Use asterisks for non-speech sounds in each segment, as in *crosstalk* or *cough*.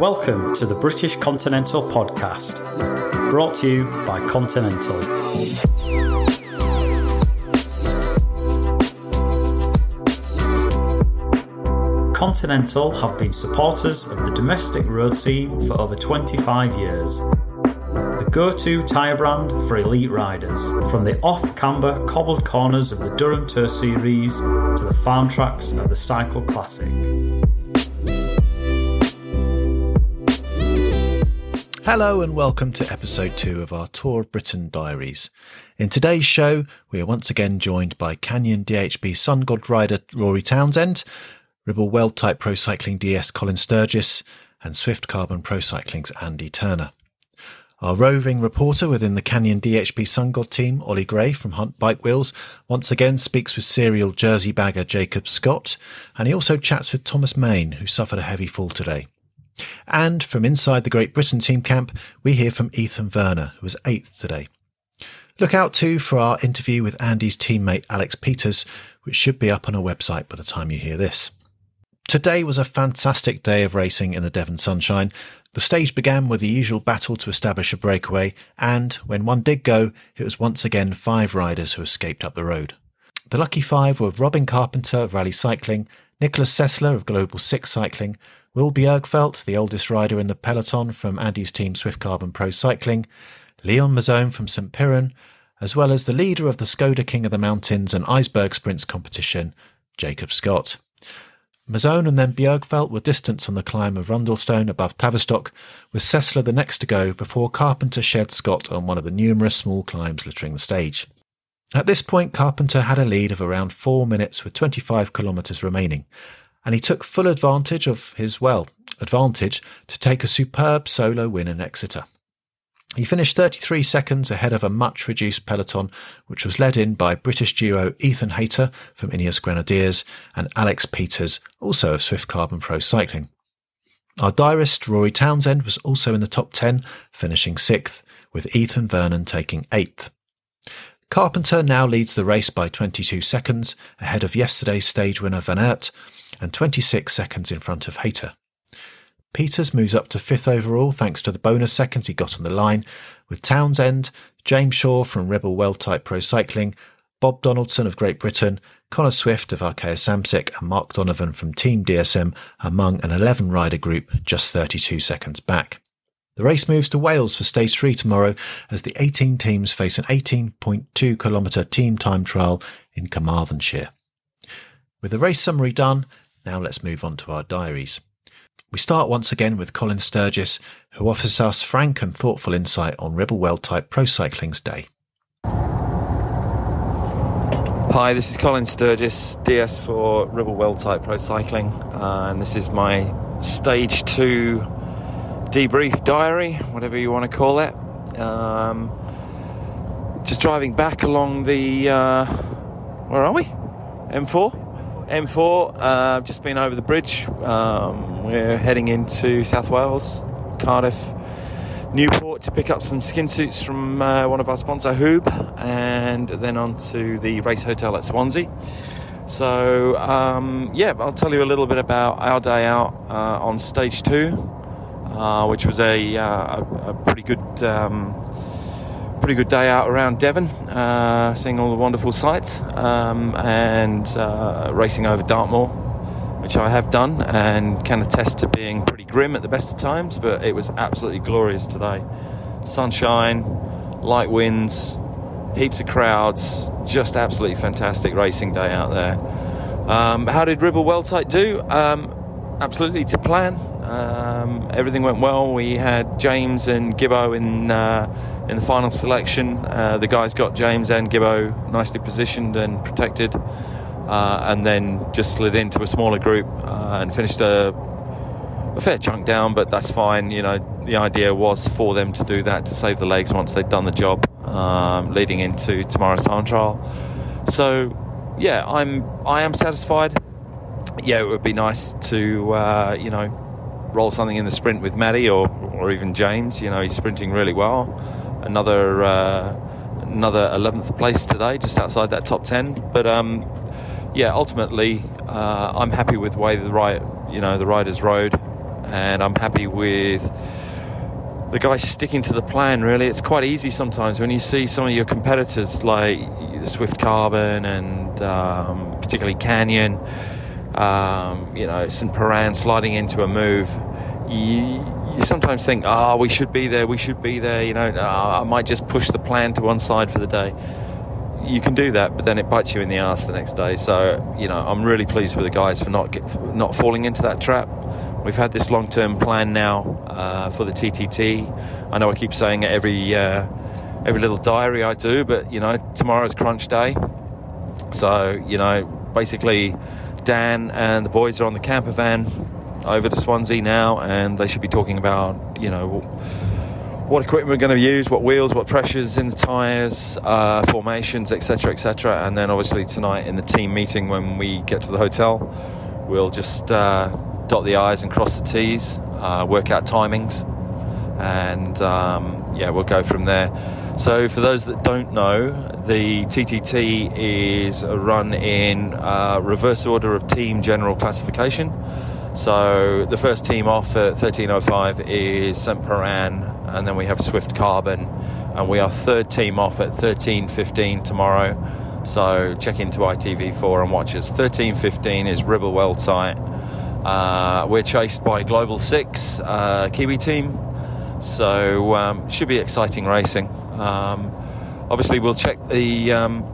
Welcome to the British Continental Podcast, brought to you by Continental. Continental have been supporters of the domestic road scene for over 25 years. The go to tyre brand for elite riders, from the off camber cobbled corners of the Durham Tour Series to the farm tracks of the Cycle Classic. Hello and welcome to episode two of our Tour of Britain diaries. In today's show, we are once again joined by Canyon DHB SunGod rider Rory Townsend, Ribble Weldtite Pro Cycling DS Colin Sturgess, and SwiftCarbon Pro Cycling's Andy Turner. Our roving reporter within the Canyon DHB SunGod team, Ollie Gray from Hunt Bike Wheels, once again speaks with serial jersey bagger Jacob Scott, and he also chats with Thomas Mein, who suffered a heavy fall today. And from inside the Great Britain team camp, we hear from Ethan Vernon, who was eighth today. Look out too for our interview with Andy's teammate Alex Peters, which should be up on our website by the time you hear this. Today was a fantastic day of racing in the Devon sunshine. The stage began with the usual battle to establish a breakaway, and when one did go, it was once again five riders who escaped up the road. The lucky five were Robin Carpenter of Rally Cycling, Nicolas Sessler of Global Six Cycling, Will Bjergfelt, the oldest rider in the peloton from Andy's team SwiftCarbon Pro Cycling, Leon Mazzone from St. Piran, as well as the leader of the Skoda King of the Mountains and Eisberg Sprints competition, Jacob Scott. Mazzone and then Bjergfelt were distant on the climb of Rundlestone above Tavistock, with Sessler the next to go before Carpenter shed Scott on one of the numerous small climbs littering the stage. At this point, Carpenter had a lead of around four minutes with 25 kilometres remaining, and he took full advantage of his, well, advantage to take a superb solo win in Exeter. He finished 33 seconds ahead of a much reduced peloton, which was led in by British duo Ethan Hayter from Ineos Grenadiers and Alex Peters, also of SwiftCarbon Pro Cycling. Our diarist Rory Townsend was also in the top 10, finishing sixth, with Ethan Vernon taking eighth. Carpenter now leads the race by 22 seconds, ahead of yesterday's stage winner Van Aert, and 26 seconds in front of Hayter. Peters moves up to fifth overall thanks to the bonus seconds he got on the line, with Townsend, James Shaw from Ribble Weldtite Pro Cycling, Bob Donaldson of Great Britain, Connor Swift of Arkea Samsic, and Mark Donovan from Team DSM among an 11 rider group just 32 seconds back. The race moves to Wales for stage three tomorrow as the 18 teams face an 18.2 kilometre team time trial in Carmarthenshire. With the race summary done, now let's move on to our diaries. We start once again with Colin Sturgess, who offers us frank and thoughtful insight on Ribble Weldtite Pro Cycling's day. Hi, this is Colin Sturgess, DS for Ribble Weldtite Pro Cycling, and this is my stage two debrief diary, whatever you want to call it. Um, just driving back along the, uh, where are we? M4? M4, uh, just been over the bridge. Um, we're heading into South Wales, Cardiff, Newport to pick up some skin suits from uh, one of our sponsor, Huub, and then on to the race hotel at Swansea. So, um, yeah, I'll tell you a little bit about our day out uh, on stage two, uh, which was a, uh, a, a pretty good. Um, pretty good day out around Devon, uh, seeing all the wonderful sights, um, and uh, racing over Dartmoor, which I have done and can attest to being pretty grim at the best of times, but it was absolutely glorious today. Sunshine, light winds, heaps of crowds, just absolutely fantastic racing day out there. Um, how did Ribble Type do? Um, absolutely to plan. Um, everything went well. We had James and Gibbo in uh, in the final selection. Uh, the guys got James and Gibbo nicely positioned and protected, uh, and then just slid into a smaller group uh, and finished a, a, fair chunk down. But that's fine. You know, the idea was for them to do that to save the legs once they'd done the job, um, leading into tomorrow's time trial. So, yeah, I'm I am satisfied. Yeah, it would be nice to uh, you know roll something in the sprint with Matty or or even James. You know, he's sprinting really well another uh, another 11th place today, just outside that top 10. But um, yeah, ultimately, uh, I'm happy with the way the right, you know, the riders rode, and I'm happy with the guys sticking to the plan. Really, it's quite easy sometimes when you see some of your competitors like SwiftCarbon and um, particularly Canyon, um, you know, St. Piran sliding into a move. You, you, sometimes think, oh, we should be there, we should be there, you know, oh, I might just push the plan to one side for the day. You can do that, but then it bites you in the ass the next day. So, you know, I'm really pleased with the guys for not get, for not falling into that trap. We've had this long-term plan now uh, for the TTT. I know I keep saying it every uh, every little diary I do, but you know, tomorrow's crunch day. So, you know, basically, Dan and the boys are on the camper van over to Swansea now, and they should be talking about, you know, what equipment we're going to use, what wheels, what pressures in the tyres, uh, formations, etc., etc. And then obviously tonight in the team meeting when we get to the hotel, we'll just uh, dot the I's and cross the T's, uh, work out timings, and um, yeah, we'll go from there. So, for those that don't know, the TTT is run in uh, reverse order of team general classification. So the first team off at 13.05 is St. Piran, and then we have SwiftCarbon, and we are third team off at 13.15 tomorrow. So check into ITV4 and watch us. 13.15 is Ribble Weldtite. Uh, we're chased by Global 6 uh, Kiwi team, so um, should be exciting racing. Um, obviously, we'll check the um,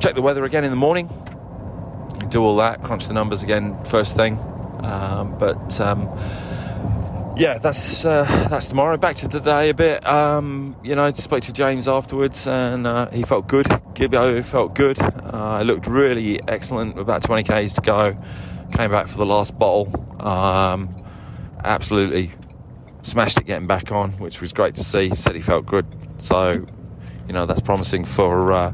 check the weather again in the morning, do all that, crunch the numbers again first thing. Um, but um, yeah, that's uh, that's tomorrow. Back to today a bit. Um, you know, spoke to James afterwards, and uh, he felt good. Gibbo felt good. Uh, looked really excellent. About 20 k's to go. Came back for the last bottle. Um, absolutely smashed it getting back on, which was great to see. Said he felt good. So, you know, that's promising for uh,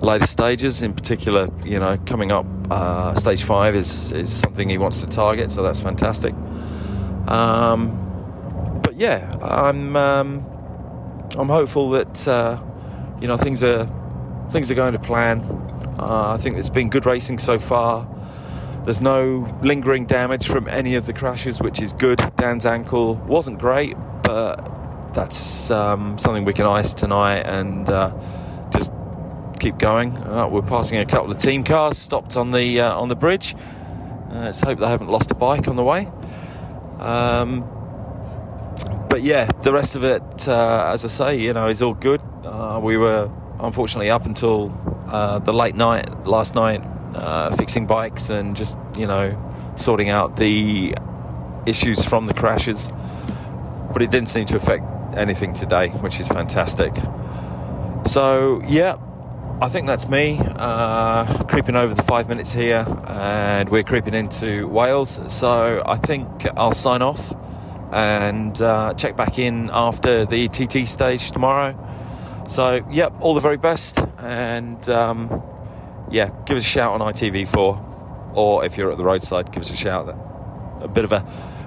later stages. In particular, you know, coming up, uh, stage five is is something he wants to target, so that's fantastic. Um, but yeah, I'm um, I'm hopeful that uh, you know things are things are going to plan. Uh, I think it's been good racing so far. There's no lingering damage from any of the crashes, which is good. Dan's ankle wasn't great, but that's um, something we can ice tonight and uh, just keep going. Uh, we're passing a couple of team cars stopped on the uh, on the bridge. Uh, let's hope they haven't lost a bike on the way. Um, but yeah, the rest of it, uh, as I say, you know, is all good. Uh, we were unfortunately up until the late night last night fixing bikes and just you know sorting out the issues from the crashes. But it didn't seem to affect anything today, which is fantastic. So yeah, I think that's me uh, creeping over the five minutes here, and we're creeping into Wales. So I think I'll sign off and uh, check back in after the TT stage tomorrow. So, yep, all the very best, and um, yeah, give us a shout on ITV4, or if you're at the roadside, give us a shout. A bit of a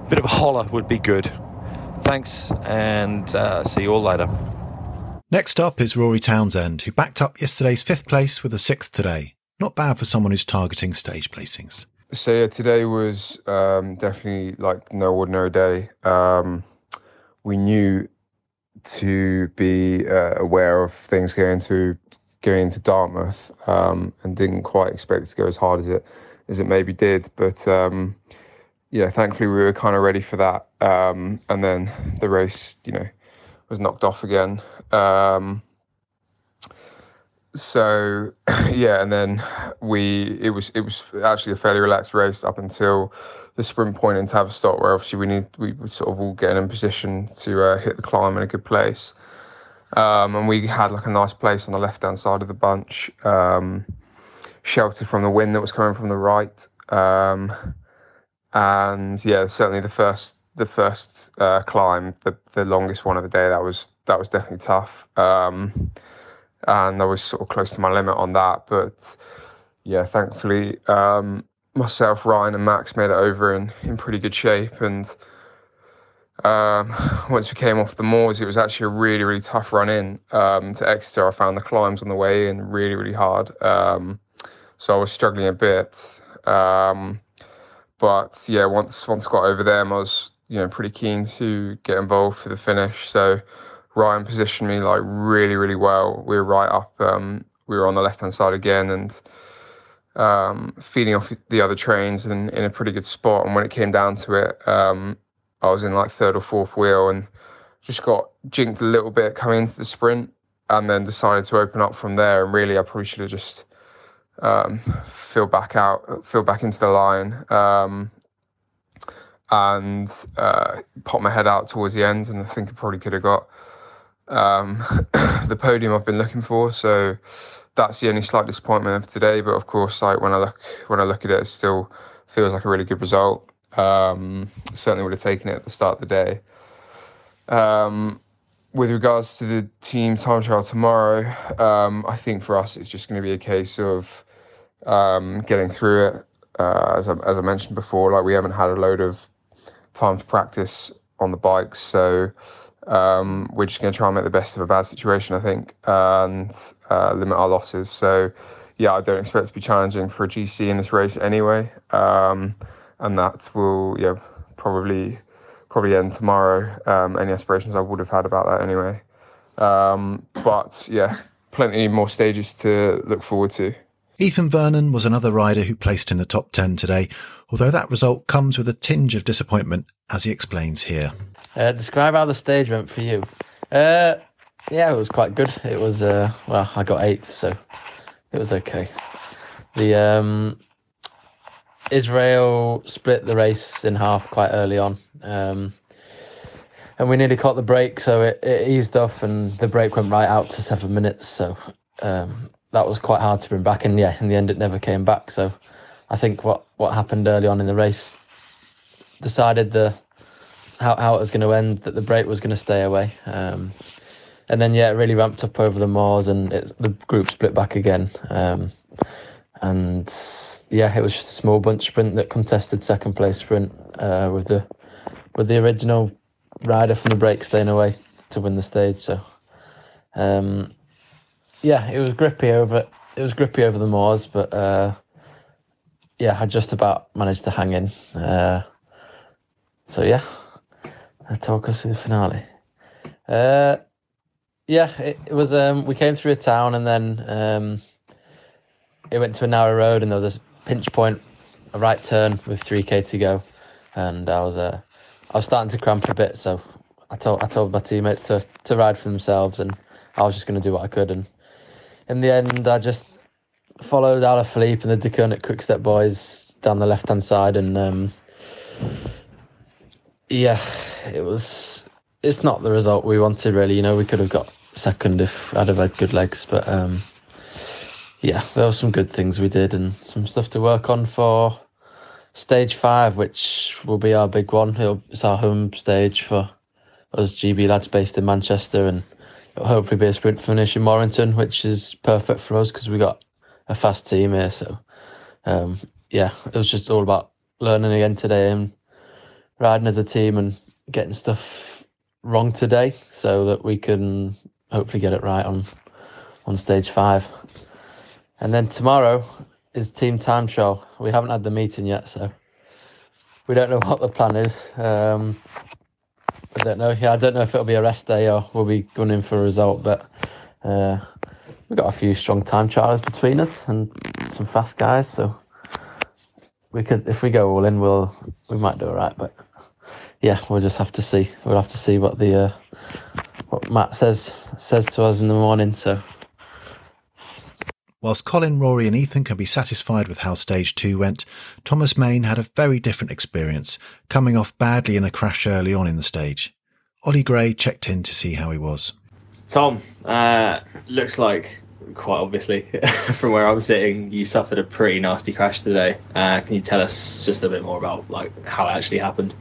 bit of a holler would be good. Thanks, and uh, see you all later. Next up is Rory Townsend, who backed up yesterday's fifth place with a sixth today. Not bad for someone who's targeting stage placings. So yeah, today was um, definitely like no ordinary day. Um, we knew to be uh, aware of things going to going into Dartmoor um, and didn't quite expect it to go as hard as it as it maybe did. But um, yeah, thankfully we were kind of ready for that. Um, and then the race, you know, was knocked off again. Um, so *clears throat* yeah, and then we it was it was actually a fairly relaxed race up until the sprint point into Tavistock, where obviously we need we were sort of all getting in position to uh, hit the climb in a good place. Um, and we had like a nice place on the left hand side of the bunch, um, sheltered from the wind that was coming from the right. Um, and yeah, certainly the first the first uh, climb, the the longest one of the day, that was that was definitely tough. Um, and I was sort of close to my limit on that, but yeah, thankfully um, myself, Ryan, and Max made it over in in pretty good shape and um, once we came off the moors, it was actually a really, really tough run in um, to Exeter. I found the climbs on the way in really, really hard. Um, so I was struggling a bit. Um, but yeah, once once got over them, I was you know pretty keen to get involved for the finish. So Ryan positioned me like really really well. We were right up. Um, we were on the left hand side again and um, feeding off the other trains and in a pretty good spot. And when it came down to it, um, I was in like third or fourth wheel and just got jinked a little bit coming into the sprint and then decided to open up from there. And really, I probably should have just um, filled back out, filled back into the line, um, and uh, popped my head out towards the end. And I think I probably could have got um, *coughs* the podium I've been looking for. So that's the only slight disappointment of today. But of course, like when I look when I look at it, it still feels like a really good result. Um, certainly would have taken it at the start of the day. Um, with regards to the team time trial tomorrow, um, I think for us it's just going to be a case of um, getting through it. Uh, as I, as I mentioned before, like we haven't had a load of time to practice on the bikes, so um, we're just going to try and make the best of a bad situation, I think, and uh, limit our losses. So, yeah, I don't expect to be challenging for a GC in this race anyway, um, and that will, yeah, probably probably end tomorrow. Um, any aspirations I would have had about that anyway. Um, but yeah, plenty more stages to look forward to. Ethan Vernon was another rider who placed in the top 10 today, although that result comes with a tinge of disappointment, as he explains here. Uh, describe how the stage went for you. Uh, yeah, it was quite good. It was, uh, well, I got eighth, so it was okay. The um, Israel split the race in half quite early on. Um, and we nearly caught the break, so it, it, eased off, and the break went right out to seven minutes. So um, that was quite hard to bring back. And yeah, in the end, it never came back. So I think what, what happened early on in the race decided the how, how it was going to end, that the break was going to stay away. Um, and then yeah, it really ramped up over the moors, and it's the group split back again. Um, and yeah, it was just a small bunch sprint that contested second place sprint uh, with the with the original rider from the break staying away to win the stage. So um, yeah, it was grippy over it was grippy over the moors, but uh, yeah, I just about managed to hang in. Uh, so yeah, I'll talk us to the finale. Uh, yeah, it, it was. Um, we came through a town and then. Um, it went to a narrow road and there was a pinch point, a right turn with 3k to go, and I was uh, I was starting to cramp a bit, so I told I told my teammates to to ride for themselves, and I was just going to do what I could, and in the end, I just followed Alaphilippe and the Deceuninck Quickstep boys down the left hand side, and um, yeah, it was. It's not the result we wanted, really. You know, we could have got second if I'd have had good legs, but um, yeah, there were some good things we did and some stuff to work on for stage five, which will be our big one. It's our home stage for us GB lads based in Manchester, and it'll hopefully be a sprint finish in Warrington, which is perfect for us because we got a fast team here. So, um, yeah, it was just all about learning again today and riding as a team and getting stuff wrong today so that we can hopefully get it right on on stage five. And then tomorrow is team time trial. We haven't had the meeting yet, so we don't know what the plan is. Um, I don't know. Yeah, I don't know if it'll be a rest day or we'll be gunning for a result, but uh, we've got a few strong time trials between us and some fast guys, so we could if we go all in, we'll we might do all right. But yeah, we'll just have to see. We'll have to see what the uh, what Matt says says to us in the morning. So Whilst Colin, Rory, and Ethan can be satisfied with how stage two went, Thomas Mein had a very different experience, coming off badly in a crash early on in the stage. Ollie Gray checked in to see how he was. Tom, uh, looks like quite obviously *laughs* from where I'm sitting, you suffered a pretty nasty crash today. Uh, can you tell us just a bit more about like how it actually happened?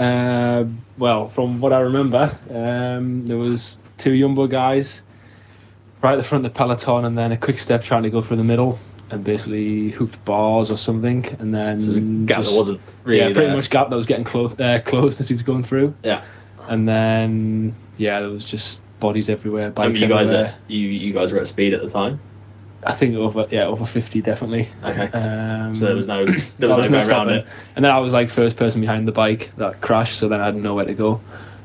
Uh, well, from what I remember, um, there was two Jumbo guys right at the front of the peloton, and then a quick step trying to go through the middle, and basically hooked bars or something, and then so gap just, that wasn't really yeah, pretty there. much gap that was getting close uh, closed as he was going through. Yeah, and then yeah, there was just bodies everywhere. Bikes you guys, are, you you guys were at speed at the time. I think over yeah over fifty definitely. Okay. Um, So there was no there was there no was going around stopping. it. And then I was like first person behind the bike that crashed, so then I had nowhere to go.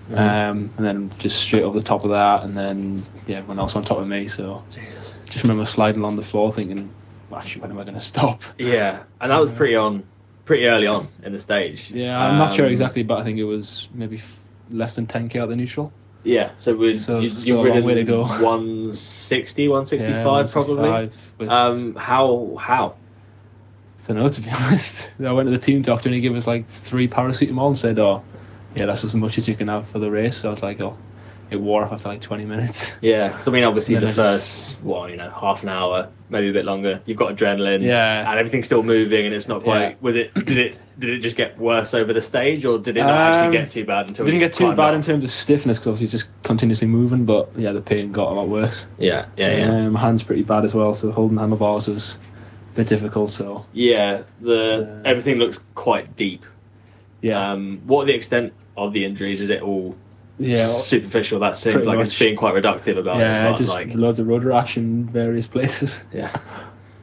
Mm-hmm. Um, and then just straight over the top of that, and then yeah, everyone else on top of me. So Jesus. just remember sliding along the floor, thinking, "Actually, when am I going to stop?" Yeah, and that was pretty on, pretty early on in the stage. Yeah, I'm not sure Um, exactly, but I think it was maybe f- less than 10k out the neutral. Yeah, so we So you, you've a long ridden way to go. 160, 165 Yeah, probably. 165 With, Um, how how? I don't know, to be *laughs* honest. I went to the team doctor and he gave us like three paracetamol and said, "Oh, yeah, that's as much as you can have for the race." So I was like, "Oh." It wore off after like 20 minutes. *laughs* Yeah, 'cause I mean, obviously the I first, well, you know, half an hour, maybe a bit longer. You've got adrenaline, Yeah. and everything's still moving, and it's not quite. Yeah. Was it? Did it? Did it just get worse over the stage, or did it not Um, actually get too bad until? didn't get too bad up? in terms of stiffness because obviously just continuously moving, but yeah, the pain got a lot worse. Yeah, yeah, yeah. Um, my hand's pretty bad as well, so holding handlebars was a bit difficult. So Yeah, the Uh, everything looks quite deep. Yeah, Um, what are the extent of the injuries? Is it all yeah, superficial? That seems like it's being quite reductive about yeah, it. Yeah, just like, loads of road rash in various places. *laughs* yeah.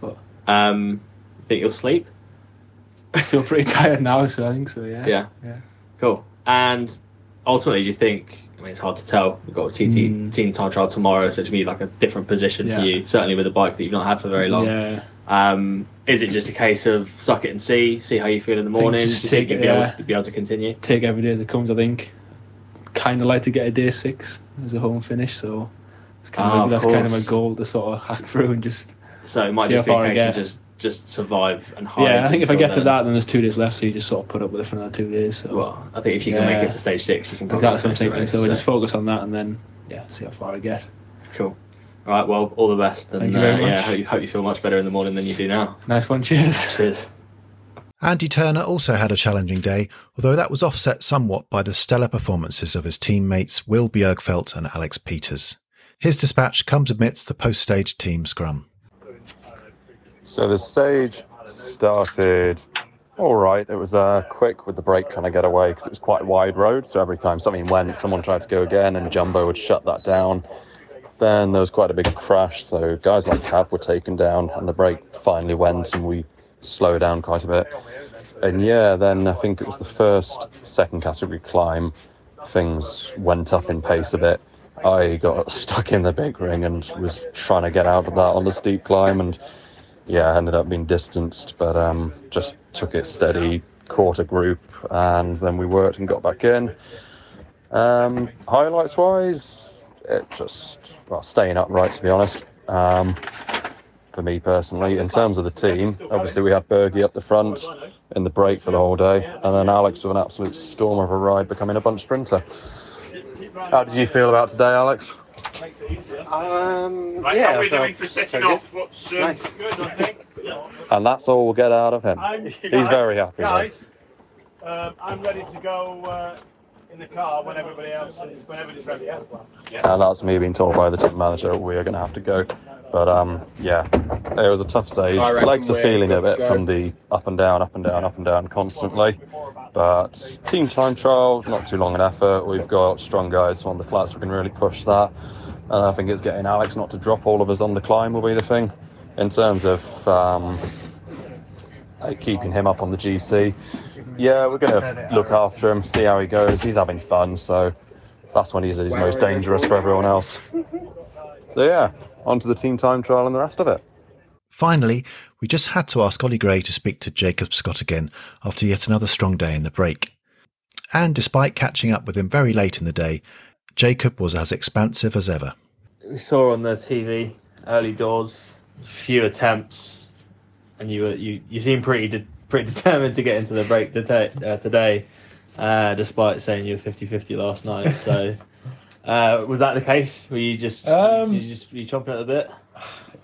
But- Um, think you'll sleep? I feel pretty *laughs* tired now, so I think so. Yeah, Yeah. yeah. Cool. And ultimately, do you think? I mean, it's hard to tell. We've got a TT Mm. team time trial tomorrow, so it's gonna be like a different position Yeah. for you. Certainly with a bike that you've not had for very long. Yeah, Um, is it just a case of suck it and see, see how you feel in the morning? just Do you think take you'd it, be, able, yeah. you'd be able to continue? take every day as it comes. I think. Kind of like to get a day six as a home finish, so it's kind Ah, of of that's kind of a goal to sort of hack through and just. So it might See just be a case of just just survive and hide. Yeah, I think if I get to that, then there's two days left, so you just sort of put up with it for another two days. So. Well, I think if you can make it to stage six, you can Exactly what I'm finish thinking. race, So we just focus on that and then yeah, see how far I get. cool. All right, well, all the best. And, Thank you very uh, Yeah, much. hope you, hope you feel much better in the morning than you do now. Nice one, cheers. Cheers. Andy Turner also had a challenging day, although that was offset somewhat by the stellar performances of his teammates Will Bjergfelt and Alex Peters. His dispatch comes amidst the post-stage team scrum. So the stage started all right. It was uh, quick with the brake trying to get away because it was quite a wide road. So every time something went, someone tried to go again, and Jumbo would shut that down. Then there was quite a big crash. So guys like Cav were taken down, and the brake finally went, and we slowed down quite a bit. And yeah, then I think it was the first, second category climb. Things went up in pace a bit. I got *laughs* stuck in the big ring and was trying to get out of that on the steep climb, and yeah, ended up being distanced, but um, just took it steady, caught a group, and then we worked and got back in. Um, highlights wise, it just well staying upright to be honest. Um, for me personally, in terms of the team, obviously we had Bergie up the front in the break for the whole day, and then Alex with an absolute storm of a ride, becoming a bunch sprinter. How did you feel about today, Alex? Um, Right, yeah, how are we doing for setting off? What's um, Nice. good, I think. And that's all we'll get out of him. I'm, He's very happy. though. Guys, um, I'm ready to go uh, in the car when everybody else is, when everybody's ready. Yeah. and that's me being told by the team manager we are going to have to go. But um, yeah, it was a tough stage. I reckon Legs are feeling a good bit from the up and down, up and down, up and down constantly. But team time trial, not too long an effort. We've got strong guys on the flats We can really push that. And I think it's getting Alex not to drop all of us on the climb will be the thing. In terms of um, keeping him up on the GC, yeah, we're going to look after him, see how he goes. He's having fun, so that's when he's at his most dangerous for everyone else. *laughs* So yeah, on to the team time trial and the rest of it. Finally, we just had to ask Ollie Gray to speak to Jacob Scott again after yet another strong day in the break. And despite catching up with him very late in the day, Jacob was as expansive as ever. We saw on the TV early doors, few attempts, and you were you you seem pretty de- pretty *laughs* determined to get into the break today. Uh, today, uh, despite saying you were 50-50 last night. So, *laughs* uh, was that the case? Were you just Um, did you just were you chomping at the bit?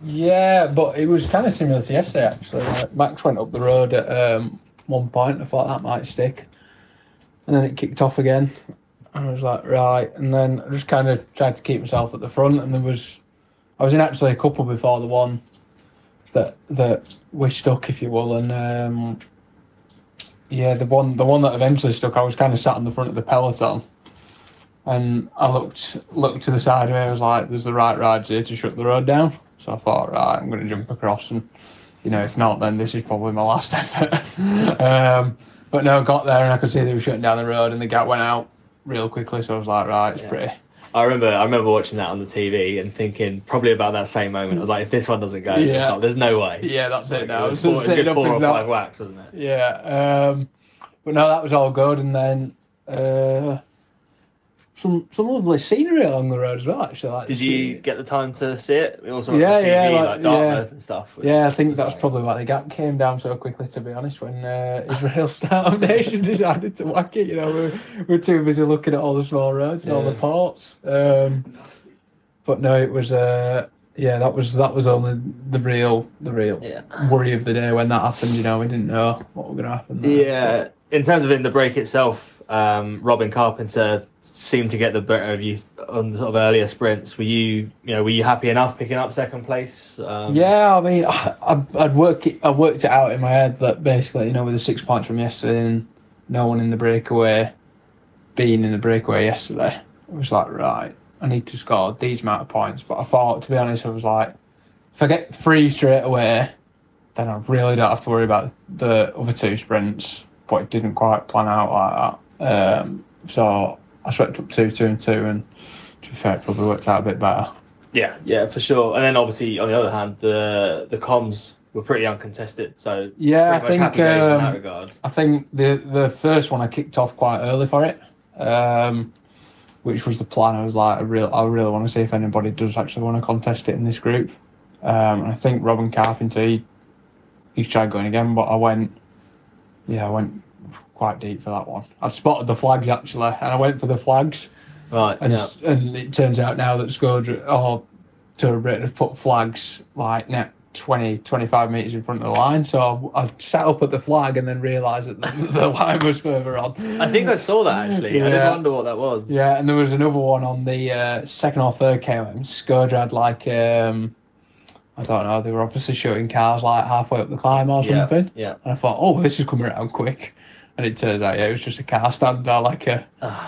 Yeah, but it was kind of similar to yesterday actually. Like Max went up the road at um, one point. I thought that might stick, and then it kicked off again. And I was like, right. And then I just kind of tried to keep myself at the front. And there was, I was in actually a couple before the one that that we stuck, if you will. And um, yeah, the one the one that eventually stuck, I was kind of sat in the front of the peloton. And I looked looked to the side of. I was like, "There's the right rides here to shut the road down." So I thought, right, I'm going to jump across, and you know, if not, then this is probably my last *laughs* effort. um, but no, I got there and I could see they were shutting down the road, and the gap went out real quickly. So I was like, right, it's pretty. I remember I remember watching that on the TV and thinking probably about that same moment. I was like, if this one doesn't go, Yeah. yeah. there's no way. Yeah, that's it now. It was four, it was a good four or with that- five whacks, wasn't it? Yeah, um, but no, that was all good, and then uh, some some lovely scenery along the road as well. Actually, like Did you get the time to see it? It also Yeah, TV, yeah, like- like, Dartmoor yeah. and stuff. Yeah, I think that's like- probably why the gap came down so quickly. To be honest, when uh, Israel *laughs* Startup Nation *laughs* decided to whack it, you know, we're, we're too busy looking at all the small roads and all the Yeah. ports. Um, but no, it was uh, yeah, that was that was only the real the real Yeah. worry of the day when that happened. You know, we didn't know what was going to happen. there. Yeah, in terms of in the break itself, um, Robin Carpenter seemed to get the better of you on the sort of earlier sprints. Were you, you know, were you happy enough picking up second place? Um, Yeah, I mean, I, I- I'd work it, I worked it out in my head that basically, you know, with the six points from yesterday and no one in the breakaway, being in the breakaway yesterday, it was like, right, I need to score these amount of points. But I thought, to be honest, I was like, if I get three straight away, then I really don't have to worry about the other two sprints. But it didn't quite plan out like that. Um, so I swept up two, two, and two, and to be fair, it probably worked out a bit better. yeah, yeah, for sure. And then obviously on the other hand, the the comms were pretty uncontested. So Yeah, I think happy days in um, that regard. I think the the first one I kicked off quite early for it, um, which was the plan. I was like, I real I really want to see if anybody does actually want to contest it in this group. Um, and I think Robin Carpenter he, he's tried going again, but I went, yeah, I went quite deep for that one. I spotted the flags actually, and I went for the flags. Right. And, yeah. and it turns out now that Scourge or of Britain have put flags like net 20, 25 metres in front of the line. So I, I sat up at the flag and then realised that the, *laughs* the line was further on. I think I saw that actually. I did Yeah. wonder what that was. Yeah, and there was another one on the uh, second or third KM. Skoda had like, um, I don't know, they were obviously shooting cars like halfway up the climb or Yeah, something. yeah. And I thought, oh, this is coming around quick. And it turns out, yeah, it was just a car stand or like a,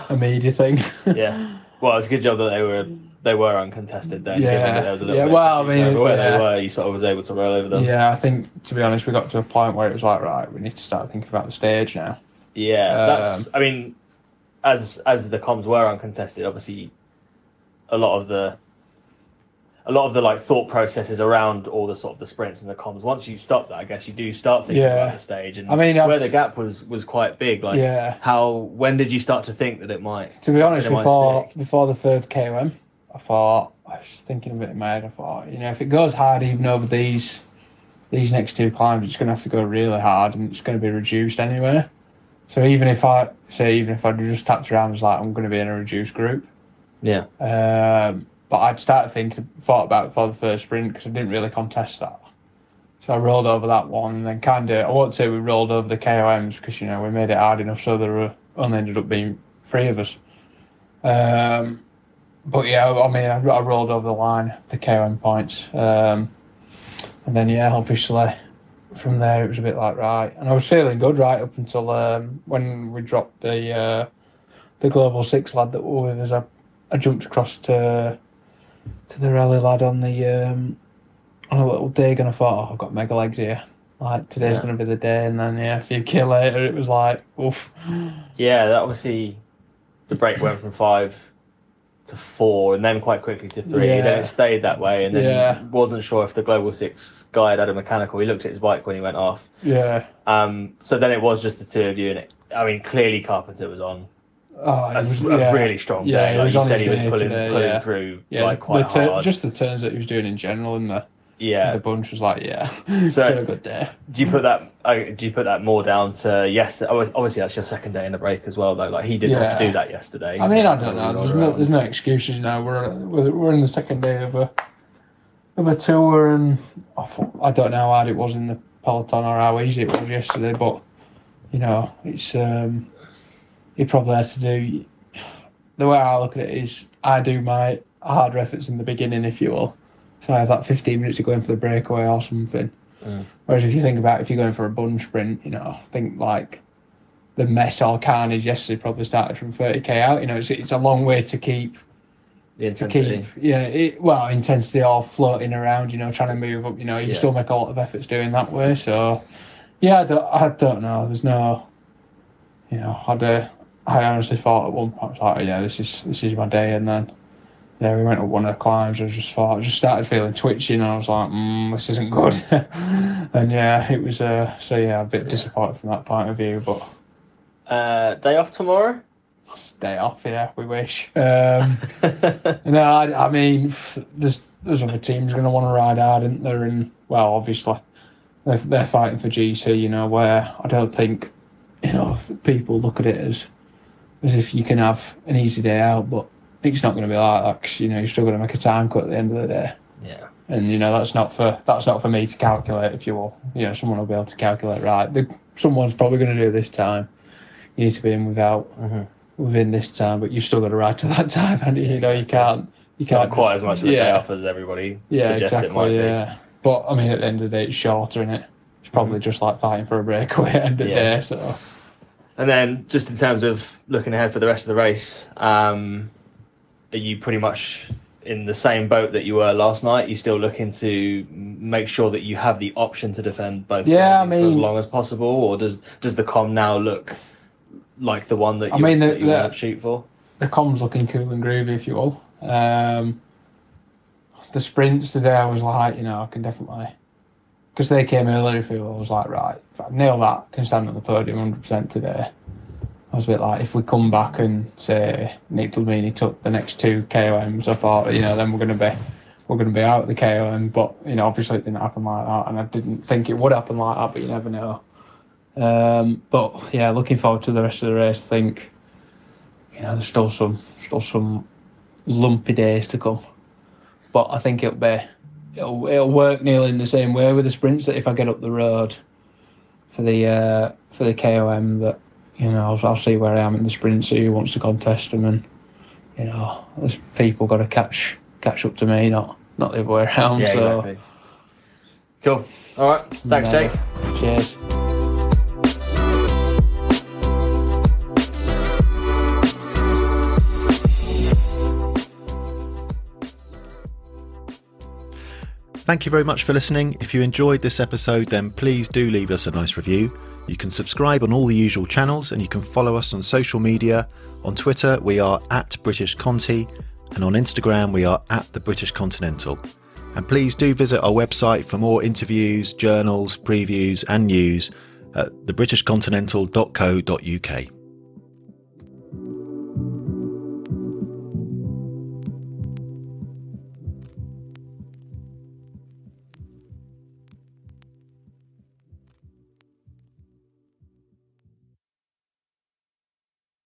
a media thing. *laughs* yeah. Well, it's a good job that they were they were uncontested then. Yeah. given that there was a little Yeah, bit well, I mean, over where yeah. they were, you sort of was able to roll over them. Yeah, I think to be honest, we got to a point where it was like, right, we need to start thinking about the stage now. Yeah, that's. Um, I mean, as as the comms were uncontested, obviously, a lot of the a lot of the like thought processes around all the sort of the sprints and the comms. Once you stop that, I guess you do start thinking Yeah. about the stage and I mean, where I've- the gap was was quite big. Like, Yeah. how when did you start to think that it might? To be honest, before before the third KOM, I thought I was thinking a bit in my head. I thought, you know, if it goes hard even over these these next two climbs, it's going to have to go really hard, and it's going to be reduced anyway. So even if I say, even if I just tapped around, I was like, I'm going to be in a reduced group. Yeah, Um, but I'd started thinking, thought about it for the first sprint because I didn't really contest that. So I rolled over that one and then kind of, I won't say we rolled over the KOMs because, you know, we made it hard enough so there were, only ended up being three of us. Um, but yeah, I mean, I, I rolled over the line, the KOM points. Um, and then, yeah, obviously from there it was a bit like, right. And I was feeling good right up until um, when we dropped the uh, the Global Six lad that were with us. I, I jumped across to to the rally lad on the um, on a little dig, and I thought, oh, I've got mega legs here. Like today's Yeah. going to be the day, and then yeah, a few k later, it was like, oof. yeah. That obviously the break went from five to four, and then quite quickly to three. Yeah. Then it stayed that way, and then Yeah. wasn't sure if the Global Six guy had had a mechanical. He looked at his bike when he went off. Yeah. Um, so then it was just the two of you, and it, I mean, clearly Carpenter was on Oh, was, a yeah. really strong Yeah, day. he Like you on said, he was pulling, today, pulling yeah. through Yeah, like the quite hard. just the turns that he was doing in general, and the yeah. the bunch was like, yeah, *laughs* So- a good day. Do you put that? Uh, do you put that more down to yesterday? Obviously, that's your second day in the break as well, though. Like he didn't have to do that yesterday. I mean, I don't know. There's no, there's no excuses now. We're we're, we're in the second day of a of a tour, and I, thought- I don't know how hard it was in the peloton or how easy it was yesterday, but you know, it's um, you probably had to do. The way I look at it is, I do my harder efforts in the beginning, if you will. So I have that 15 minutes to go in for the breakaway or something. Mm. Whereas if you think about if you're going for a bun sprint, you know, think like the mess or carnage yesterday probably started from 30k out. You know, it's, it's a long way to keep The to keep yeah it, well intensity all floating around you know trying to move up you know you Yeah. still make a lot of efforts doing that way so yeah I don't, I don't know there's no you know I do, I honestly thought at one point I was like yeah this is this is my day and then yeah we went up one of the climbs I just thought I just started feeling twitching and I was like mm, this isn't good *laughs* and yeah it was uh so yeah a bit disappointed from that point of view but Uh, day off tomorrow. stay off yeah we wish um *laughs* No, I, I mean, there's there's other teams going to want to ride hard, aren't there? And well, obviously, they're, they're fighting for GC. You know, where I don't think, you know, people look at it as as if you can have an easy day out, but it's not going to be like that. 'cause, you know, you're still going to make a time cut at the end of the day, yeah. and you know that's not for that's not for me to calculate. If you will, you know, someone will be able to calculate. Right, the, someone's probably going to do this time. You need to be in without Mhm. within this time, but you've still got to ride to that *laughs* time, and you know you can't. You It's can't quite as much of a day yeah. off as everybody Yeah, suggests exactly. it might yeah, but I mean, at the end of the day, it's shorter, is it? It's probably just like fighting for a breakaway *laughs* at the end of the Mm-hmm. Yeah. day. So be. And then, just in terms of looking ahead for the rest of the race, um, are you pretty much in the same boat that you were last night? You still looking to make sure that you have the option to defend both Yeah, I jerseys for as long as possible, or does does the com now look like the one that I you, mean, the- that you the- shoot for? the com's looking cool and groovy, if you will. Um, the sprints today, I was like, you know, I can definitely because they came earlier. If I was like, right, if I nail that, can stand on the podium 100 percent today. I was a bit like, if we come back and say Nic Dlamini took the next two KOMs, I thought, you know, then we're going to be we're going to be out of the KOM. But you know, obviously it didn't happen like that, and I didn't think it would happen like that. But you never know. Um, but yeah, looking forward to the rest of the race. I think you know there's still some still some lumpy days to come, but I think it'll be it'll, it'll work nearly in the same way with the sprints. That if I get up the road for the uh, for the KOM, that you know I'll, I'll see where I am in the sprint, see who wants to contest them, and you know there's people got to catch catch up to me, not not the other way around. Yeah, so exactly. Cool. All right. Thanks, Yeah. Jake. cheers. Thank you very much for listening. If you enjoyed this episode, then please do leave us a nice review. You can subscribe on all the usual channels and you can follow us on social media. On Twitter, we are at British Conti, and on Instagram, we are at the British Continental. And please do visit our website for more interviews, journals, previews, and news at thebritishcontinental.co.uk.